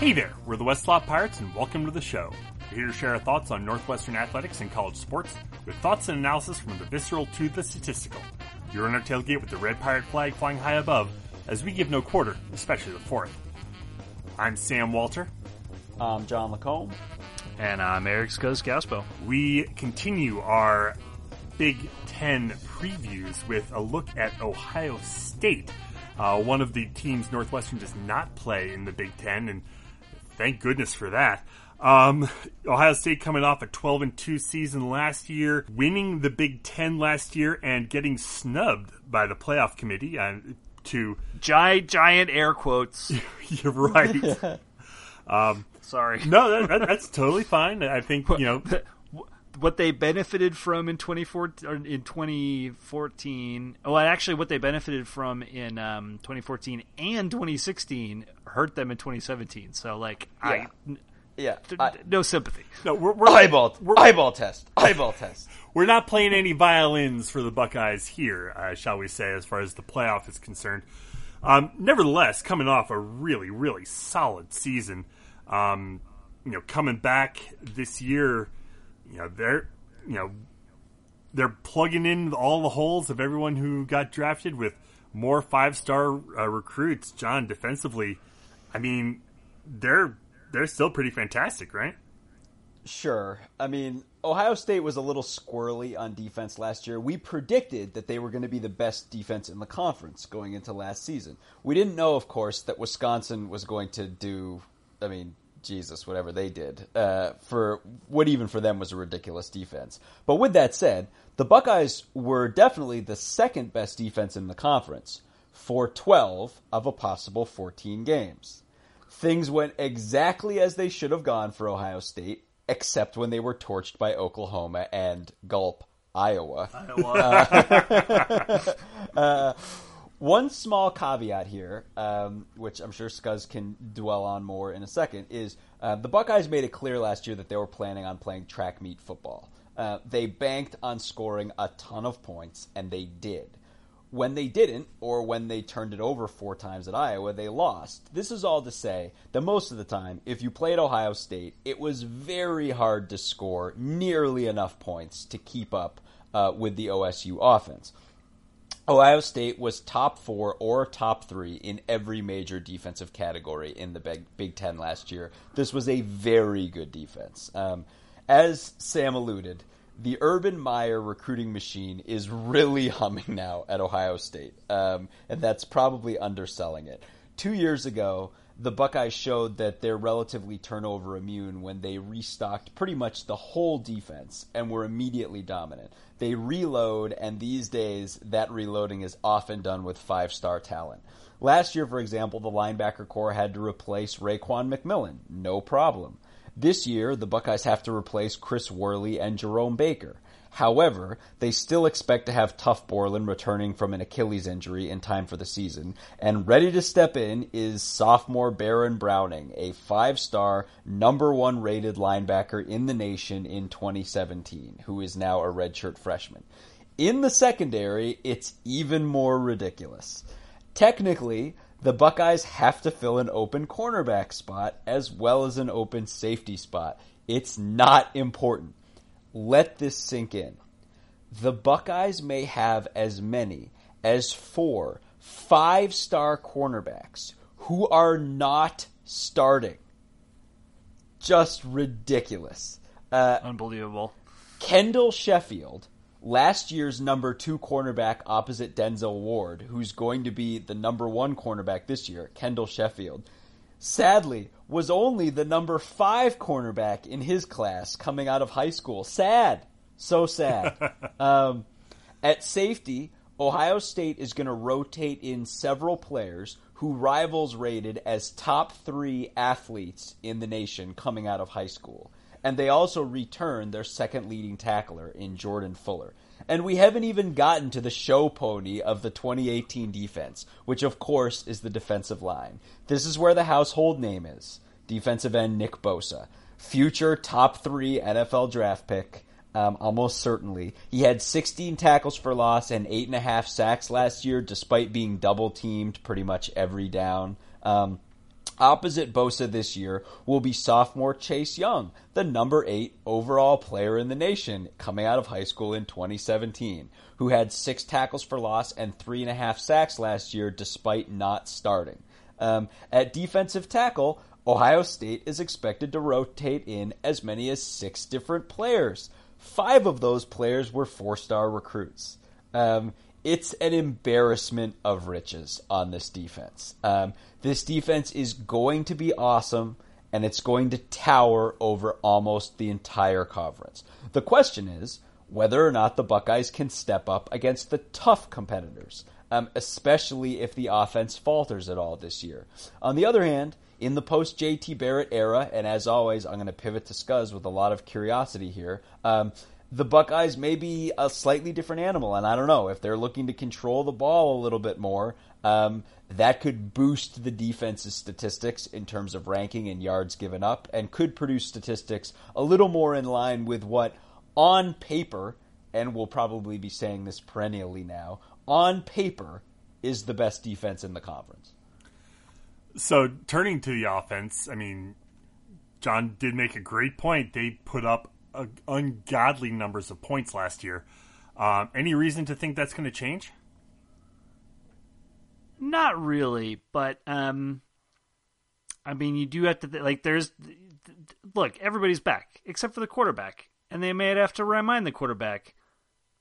Hey there, we're the West Lot Pirates and welcome to the show. We're here to share our thoughts on Northwestern athletics and college sports with thoughts and analysis from the visceral to the statistical. You're in our tailgate with the red pirate flag flying high above as we give no quarter, especially the fourth. I'm Sam Walter. I'm John Lacombe. And I'm Eric Skos We continue our Big Ten previews with a look at Ohio State. Uh, one of the teams Northwestern does not play in the Big Ten, and thank goodness for that. Um, Ohio State coming off a 12 and 2 season last year, winning the Big Ten last year, and getting snubbed by the playoff committee uh, to giant, giant air quotes. You're right. um, Sorry. No, that, that, that's totally fine. I think you know what they benefited from in 2014 in 2014 well actually what they benefited from in um, 2014 and 2016 hurt them in 2017 so like yeah. i yeah, I, no sympathy. No, we're, we're eyeball, we're, eyeball test, eyeball test. We're not playing any violins for the Buckeyes here, uh, shall we say, as far as the playoff is concerned. Um, nevertheless, coming off a really, really solid season, um, you know, coming back this year, you know, they're, you know, they're plugging in all the holes of everyone who got drafted with more five star uh, recruits. John, defensively, I mean, they're they're still pretty fantastic, right? Sure. I mean, Ohio State was a little squirrely on defense last year. We predicted that they were going to be the best defense in the conference going into last season. We didn't know, of course, that Wisconsin was going to do, I mean, Jesus, whatever they did, uh, for what even for them was a ridiculous defense. But with that said, the Buckeyes were definitely the second best defense in the conference for 12 of a possible 14 games. Things went exactly as they should have gone for Ohio State, except when they were torched by Oklahoma and gulp Iowa. Iowa. uh, uh, one small caveat here, um, which I'm sure Scuzz can dwell on more in a second, is uh, the Buckeyes made it clear last year that they were planning on playing track meet football. Uh, they banked on scoring a ton of points, and they did. When they didn't, or when they turned it over four times at Iowa, they lost. This is all to say that most of the time, if you played Ohio State, it was very hard to score nearly enough points to keep up uh, with the OSU offense. Ohio State was top four or top three in every major defensive category in the Big, Big Ten last year. This was a very good defense. Um, as Sam alluded, the Urban Meyer recruiting machine is really humming now at Ohio State, um, and that's probably underselling it. Two years ago, the Buckeyes showed that they're relatively turnover immune when they restocked pretty much the whole defense and were immediately dominant. They reload, and these days, that reloading is often done with five star talent. Last year, for example, the linebacker corps had to replace Raekwon McMillan. No problem. This year, the Buckeyes have to replace Chris Worley and Jerome Baker. However, they still expect to have Tuf Borland returning from an Achilles injury in time for the season, and ready to step in is sophomore Baron Browning, a five-star, number one rated linebacker in the nation in 2017, who is now a redshirt freshman. In the secondary, it's even more ridiculous. Technically, the Buckeyes have to fill an open cornerback spot as well as an open safety spot. It's not important let this sink in. The Buckeyes may have as many as four five star cornerbacks who are not starting. Just ridiculous. Uh, Unbelievable. Kendall Sheffield, last year's number two cornerback opposite Denzel Ward, who's going to be the number one cornerback this year, Kendall Sheffield sadly, was only the number five cornerback in his class coming out of high school. Sad. So sad. um, at safety, Ohio State is going to rotate in several players who rivals rated as top three athletes in the nation coming out of high school. And they also return their second leading tackler in Jordan Fuller. And we haven't even gotten to the show pony of the 2018 defense, which of course is the defensive line. This is where the household name is. Defensive end Nick Bosa. Future top three NFL draft pick, um, almost certainly. He had 16 tackles for loss and 8.5 sacks last year, despite being double teamed pretty much every down. Um, Opposite Bosa this year will be sophomore Chase Young, the number eight overall player in the nation coming out of high school in 2017, who had six tackles for loss and three and a half sacks last year despite not starting. Um, at defensive tackle, Ohio State is expected to rotate in as many as six different players. Five of those players were four star recruits. Um, it's an embarrassment of riches on this defense. Um, this defense is going to be awesome, and it's going to tower over almost the entire conference. The question is whether or not the Buckeyes can step up against the tough competitors, um, especially if the offense falters at all this year. On the other hand, in the post JT Barrett era, and as always, I'm going to pivot to Scuzz with a lot of curiosity here. Um, the Buckeyes may be a slightly different animal, and I don't know if they're looking to control the ball a little bit more. Um, that could boost the defense's statistics in terms of ranking and yards given up, and could produce statistics a little more in line with what, on paper, and we'll probably be saying this perennially now, on paper, is the best defense in the conference. So, turning to the offense, I mean, John did make a great point. They put up uh, ungodly numbers of points last year. Um, any reason to think that's going to change? Not really, but um, I mean, you do have to like. There's look, everybody's back except for the quarterback, and they may have to remind the quarterback.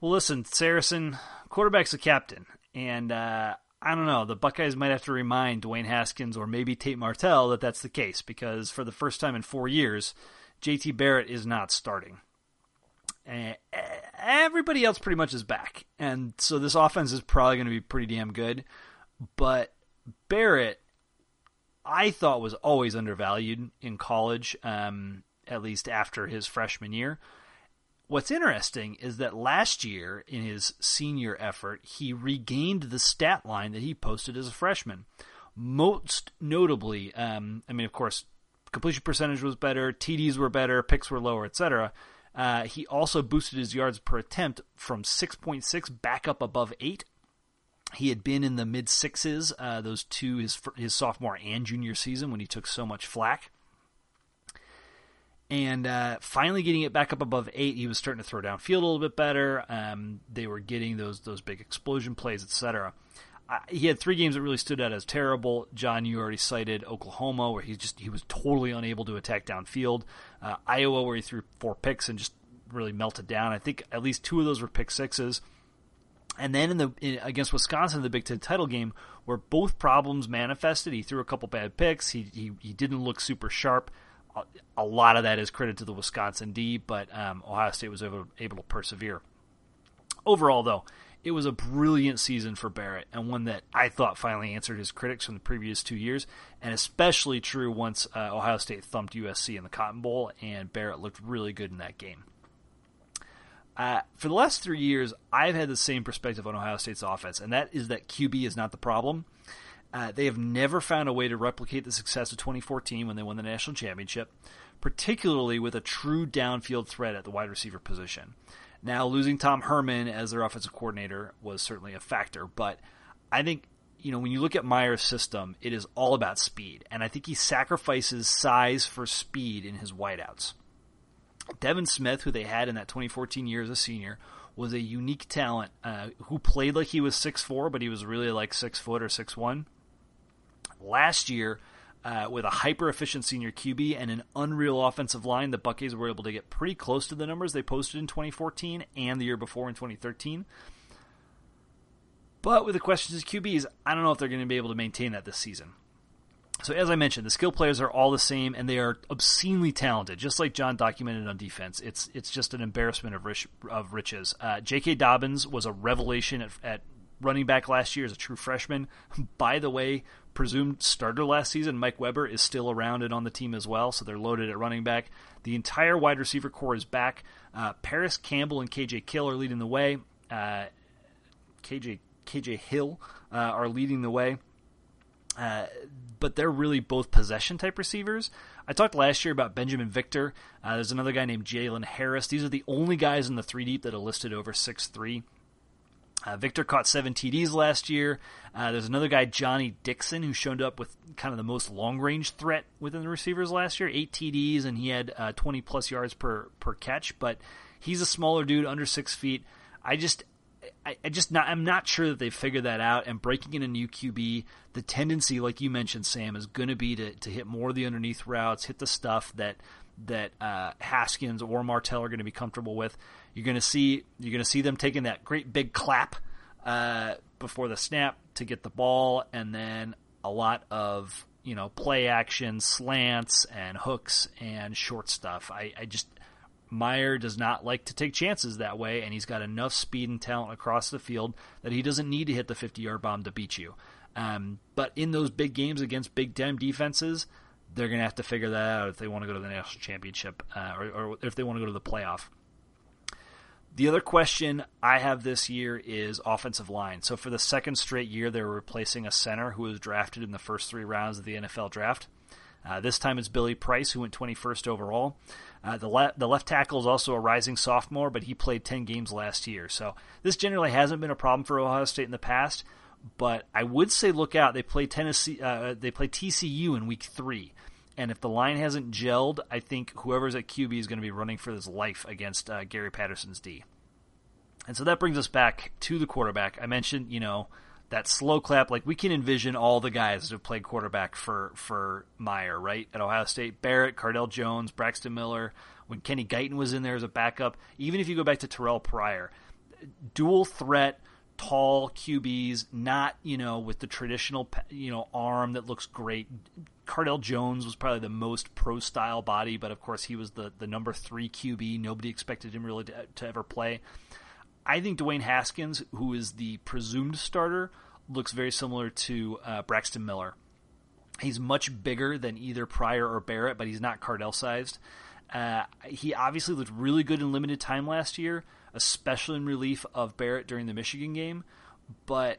Well, listen, Saracen, quarterback's a captain, and uh, I don't know. The Buckeyes might have to remind Dwayne Haskins or maybe Tate Martell that that's the case because for the first time in four years, JT Barrett is not starting. Everybody else pretty much is back. And so this offense is probably going to be pretty damn good. But Barrett, I thought was always undervalued in college, um, at least after his freshman year. What's interesting is that last year, in his senior effort, he regained the stat line that he posted as a freshman. Most notably, um, I mean, of course, completion percentage was better, TDs were better, picks were lower, etc. Uh, he also boosted his yards per attempt from 6.6 back up above 8. He had been in the mid sixes, uh, those two his his sophomore and junior season when he took so much flack. And uh, finally getting it back up above eight, he was starting to throw downfield a little bit better. Um, they were getting those those big explosion plays, etc he had three games that really stood out as terrible. John, you already cited Oklahoma, where he just he was totally unable to attack downfield. Uh, Iowa, where he threw four picks and just really melted down. I think at least two of those were pick sixes. And then in the in, against Wisconsin in the Big Ten title game, where both problems manifested, he threw a couple bad picks. He he, he didn't look super sharp. A, a lot of that is credit to the Wisconsin D, but um, Ohio State was able, able to persevere. Overall, though, it was a brilliant season for Barrett and one that I thought finally answered his critics from the previous two years, and especially true once uh, Ohio State thumped USC in the Cotton Bowl, and Barrett looked really good in that game. Uh, for the last three years, I've had the same perspective on Ohio State's offense, and that is that QB is not the problem. Uh, they have never found a way to replicate the success of 2014 when they won the national championship, particularly with a true downfield threat at the wide receiver position. Now, losing Tom Herman as their offensive coordinator was certainly a factor, but I think you know when you look at Meyer's system, it is all about speed, and I think he sacrifices size for speed in his wideouts. Devin Smith, who they had in that 2014 year as a senior, was a unique talent uh, who played like he was 6'4", but he was really like six foot or six one. Last year, uh, with a hyper efficient senior QB and an unreal offensive line, the Buckeyes were able to get pretty close to the numbers they posted in 2014 and the year before in 2013. But with the questions of QBs, I don't know if they're going to be able to maintain that this season. So as I mentioned, the skill players are all the same, and they are obscenely talented. Just like John documented on defense, it's it's just an embarrassment of rich, of riches. Uh, J.K. Dobbins was a revelation at, at running back last year as a true freshman. By the way, presumed starter last season, Mike Weber, is still around and on the team as well, so they're loaded at running back. The entire wide receiver corps is back. Uh, Parris Campbell and KJ Kill are leading the way. Uh, KJ KJ Hill uh, are leading the way. Uh, but they're really both possession type receivers. I talked last year about Binjimen Victor. Uh, there's another guy named Jalen Harris. These are the only guys in the three deep that are listed over six three. Uh, Victor caught seven TDs last year. Uh, there's another guy, Johnny Dixon, who showed up with kind of the most long range threat within the receivers last year. Eight TDs, and he had uh, 20 plus yards per per catch. But he's a smaller dude, under six feet. I just, I, I just not, I'm not sure that they've figured that out. And breaking in a new QB, the tendency, like you mentioned, Sam, is going to be to to hit more of the underneath routes, hit the stuff that that uh, Haskins or Martell are going to be comfortable with. You're going to see you're going to see them taking that great big clap uh, before the snap to get the ball, and then a lot of you know play action, slants and hooks and short stuff. I, I just Meyer does not like to take chances that way, and he's got enough speed and talent across the field that he doesn't need to hit the 50 yard bomb to beat you. Um, but in those big games against Big Ten defenses, they're going to have to figure that out if they want to go to the national championship uh, or, or if they want to go to the playoff. The other question I have this year is offensive line. So for the second straight year, they're replacing a center who was drafted in the first three rounds of the NFL draft. Uh, this time it's Billy Price, who went 21st overall. Uh, the, le- the left tackle is also a rising sophomore, but he played 10 games last year. So this generally hasn't been a problem for Ohio State in the past. But I would say look out. They play Tennessee. Uh, they play TCU in week three. And if the line hasn't gelled, I think whoever's at QB is going to be running for his life against uh, Gary Patterson's D. And so that brings us back to the quarterback. I mentioned, you know, that slow clap. Like we can envision all the guys that have played quarterback for for Meyer, right? At Ohio State, Barrett, Cardale Jones, Braxton Miller. When Kenny Guiton was in there as a backup, even if you go back to Terrelle Pryor, dual threat tall QBs, not you know with the traditional you know arm that looks great. Cardale Jones was probably the most pro style body, but of course he was the the number three QB. Nobody expected him really to, to ever play. I think Dwayne Haskins, who is the presumed starter, looks very similar to uh, Braxton Miller. He's much bigger than either Pryor or Barrett, but he's not Cardale sized. Uh, he obviously looked really good in limited time last year especially in relief of Barrett during the Michigan game. But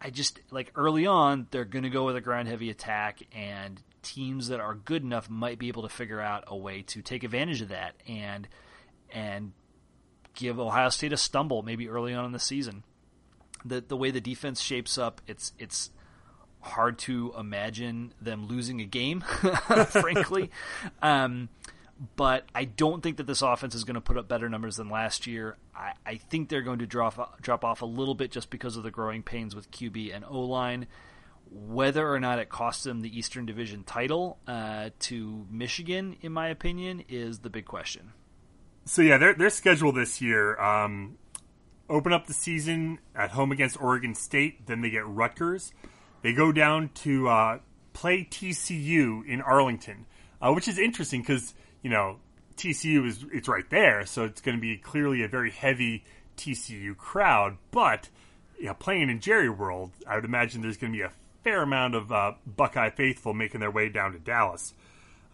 I just like early on they're going to go with a ground heavy attack, and teams that are good enough might be able to figure out a way to take advantage of that and and give Ohio State a stumble maybe early on in the season. The the way the defense shapes up, it's it's hard to imagine them losing a game, frankly. Um, but I don't think that this offense is going to put up better numbers than last year. I, I think they're going to drop drop off a little bit just because of the growing pains with QB and O line. Whether or not it costs them the Eastern Division title uh, to Michigan, in my opinion, is the big question. So yeah, their their schedule this year um, open up the season at home against Oregon State, then they get Rutgers. They go down to uh, play TCU in Arlington, uh, which is interesting because you know, TCU is it's right there, so it's going to be clearly a very heavy TCU crowd. But you know, playing in Jerry World, I would imagine there's going to be a fair amount of uh, Buckeye faithful making their way down to Dallas.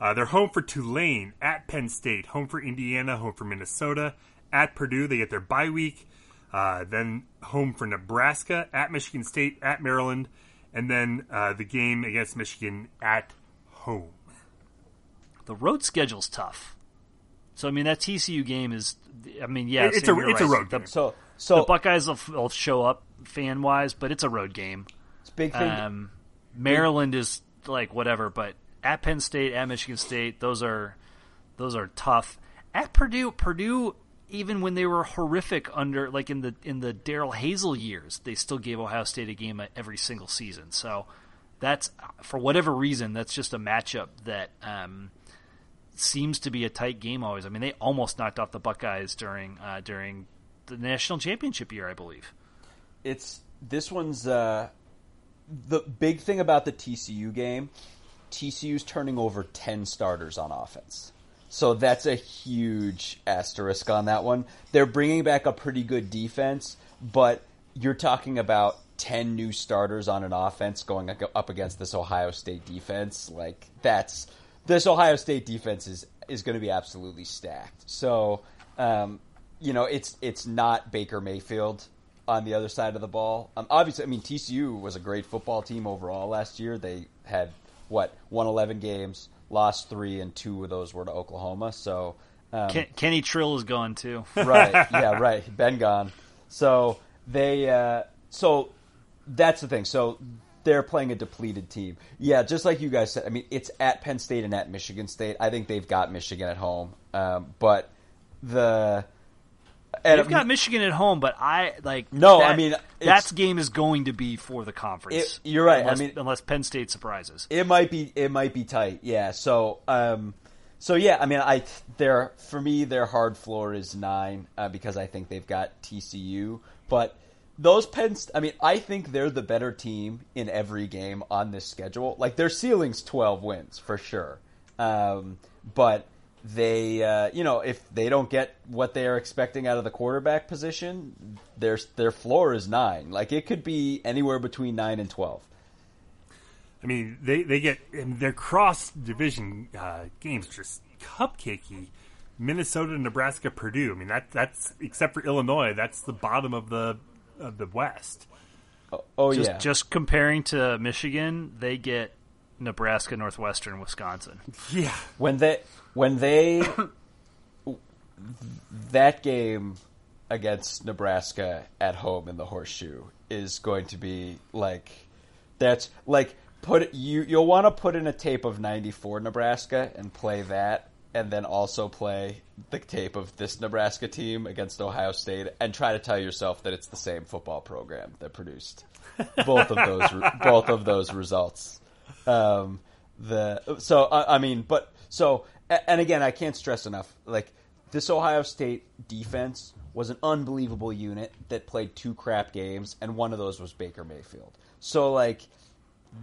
Uh, they're home for Tulane, at Penn State, home for Indiana, home for Minnesota, at Purdue. They get their bye week. Uh, then home for Nebraska, at Michigan State, at Maryland, and then uh, the game against Michigan at home the road schedule's tough. So I mean that TCU game is, I mean yeah, it's a it's right. a road game. So so the Buckeyes will, will show up fan wise, but it's a road game. It's big thing. Um, Maryland big. is like whatever, but at Penn State, at Michigan State, those are those are tough. At Purdue, Purdue even when they were horrific under like in the in the Darrell Hazell years, they still gave Ohio State a game every single season. So that's for whatever reason, that's just a matchup that um, seems to be a tight game always. I mean, they almost knocked off the Buckeyes during uh, during the national championship year, I believe. It's this one's uh, the big thing about the TCU game. TCU's turning over ten starters on offense, so that's a huge asterisk on that one. They're bringing back a pretty good defense, but you're talking about 10 new starters on an offense going up against this Ohio State defense. Like, that's this Ohio State defense is is going to be absolutely stacked. So, um, you know, it's it's not Baker Mayfield on the other side of the ball. Um, obviously, I mean TCU was a great football team overall last year. They had what won eleven games, lost three, and two of those were to Oklahoma. So um, Ken, Kenny Trill is gone too. right? Yeah, right. Ben gone. So they uh, so that's the thing. So they're playing a depleted team. Yeah, just like you guys said. I mean, it's at Penn State and at Michigan State. I think they've got Michigan at home, um, but the and They've got Michigan at home, but I like no. That, I mean, that game is going to be for the conference. It, you're right. Unless, I mean, unless Penn State surprises, it might be it might be tight. Yeah. So, um, so yeah. I mean, I their for me their hard floor is nine uh, because I think they've got TCU, but those Penn. I mean, I think they're the better team in every game on this schedule. Like their ceiling's twelve wins for sure, um, but they, uh, you know, if they don't get what they are expecting out of the quarterback position, their their floor is nine. Like it could be anywhere between nine and twelve. I mean, they they get their cross division uh, games just cupcakey. Minnesota, Nebraska, Purdue. I mean, that that's except for Illinois, that's the bottom of the of the West. Oh, oh just, yeah. Just comparing to Michigan, they get Nebraska, Northwestern, Wisconsin. Yeah. When they when they that game against Nebraska at home in the horseshoe is going to be like that's like put you you'll want to put in a tape of 94 Nebraska and play that and then also play the tape of this Nebraska team against Ohio State and try to tell yourself that it's the same football program that produced both of those both of those results um, the so I, I mean but so and again, I can't stress enough. Like this Ohio State defense was an unbelievable unit that played two crap games, and one of those was Baker Mayfield. So like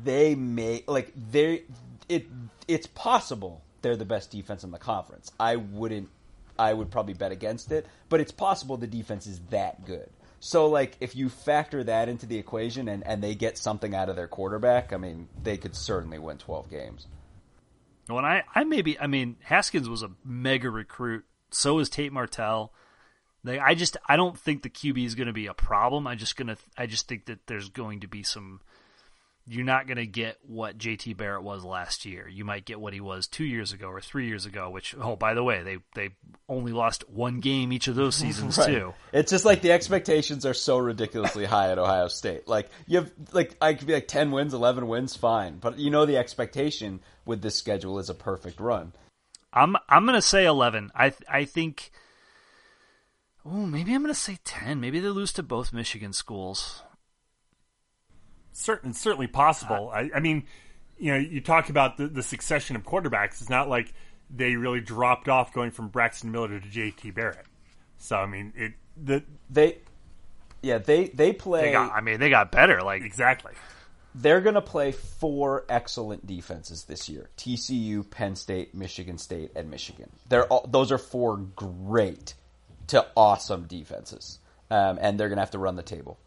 they may like they it it's possible they're the best defense in the conference. I wouldn't I would probably bet against it, but it's possible the defense is that good. So like if you factor that into the equation and, and they get something out of their quarterback, I mean, they could certainly win twelve games. Well, and I, I maybe, I mean, Haskins was a mega recruit. So is Tate Martell. Like, I just, I don't think the QB is going to be a problem. I just gonna, I just think that there's going to be some. You're not going to get what JT Barrett was last year. You might get what he was two years ago or three years ago. Which, oh, by the way, they they only lost one game each of those seasons right. too. It's just like the expectations are so ridiculously high at Ohio State. Like you have, like I could be like ten wins, eleven wins, fine, but you know the expectation with this schedule is a perfect run. I'm I'm gonna say eleven. I I think. Oh, maybe I'm gonna say ten. Maybe they lose to both Michigan schools. Certain, certainly possible. I, I, mean, you know, you talk about the, the succession of quarterbacks. It's not like they really dropped off going from Braxton Miller to J.T. Barrett. So I mean, it the they, yeah, they they play. They got, I mean, they got better. Like exactly they're going to play four excellent defenses this year: TCU, Penn State, Michigan State, and Michigan. They're all, those are four great to awesome defenses, um, and they're going to have to run the table.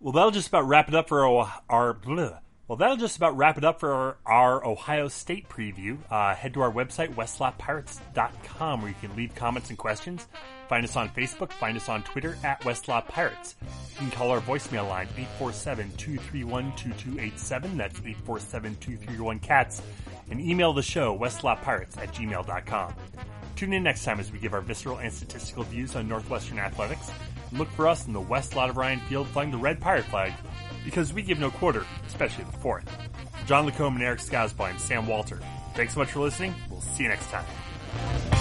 Well, that'll just about wrap it up for our. our well, that'll just about wrap it up for our, our Ohio State preview. Uh, head to our website, westlotpirates.com, where you can leave comments and questions. Find us on Facebook. Find us on Twitter at Westlot Pirates. You can call our voicemail line 847-231-2287. That's 847-231-CATS. And email the show westlotpirates at gmail.com. Tune in next time as we give our visceral and statistical views on Northwestern athletics. And look for us in the west lot of Ryan Field flying the red pirate flag because we give no quarter, especially the fourth. John Lacombe and Eric Skazba, I'm Sam Walter. Thanks so much for listening. We'll see you next time.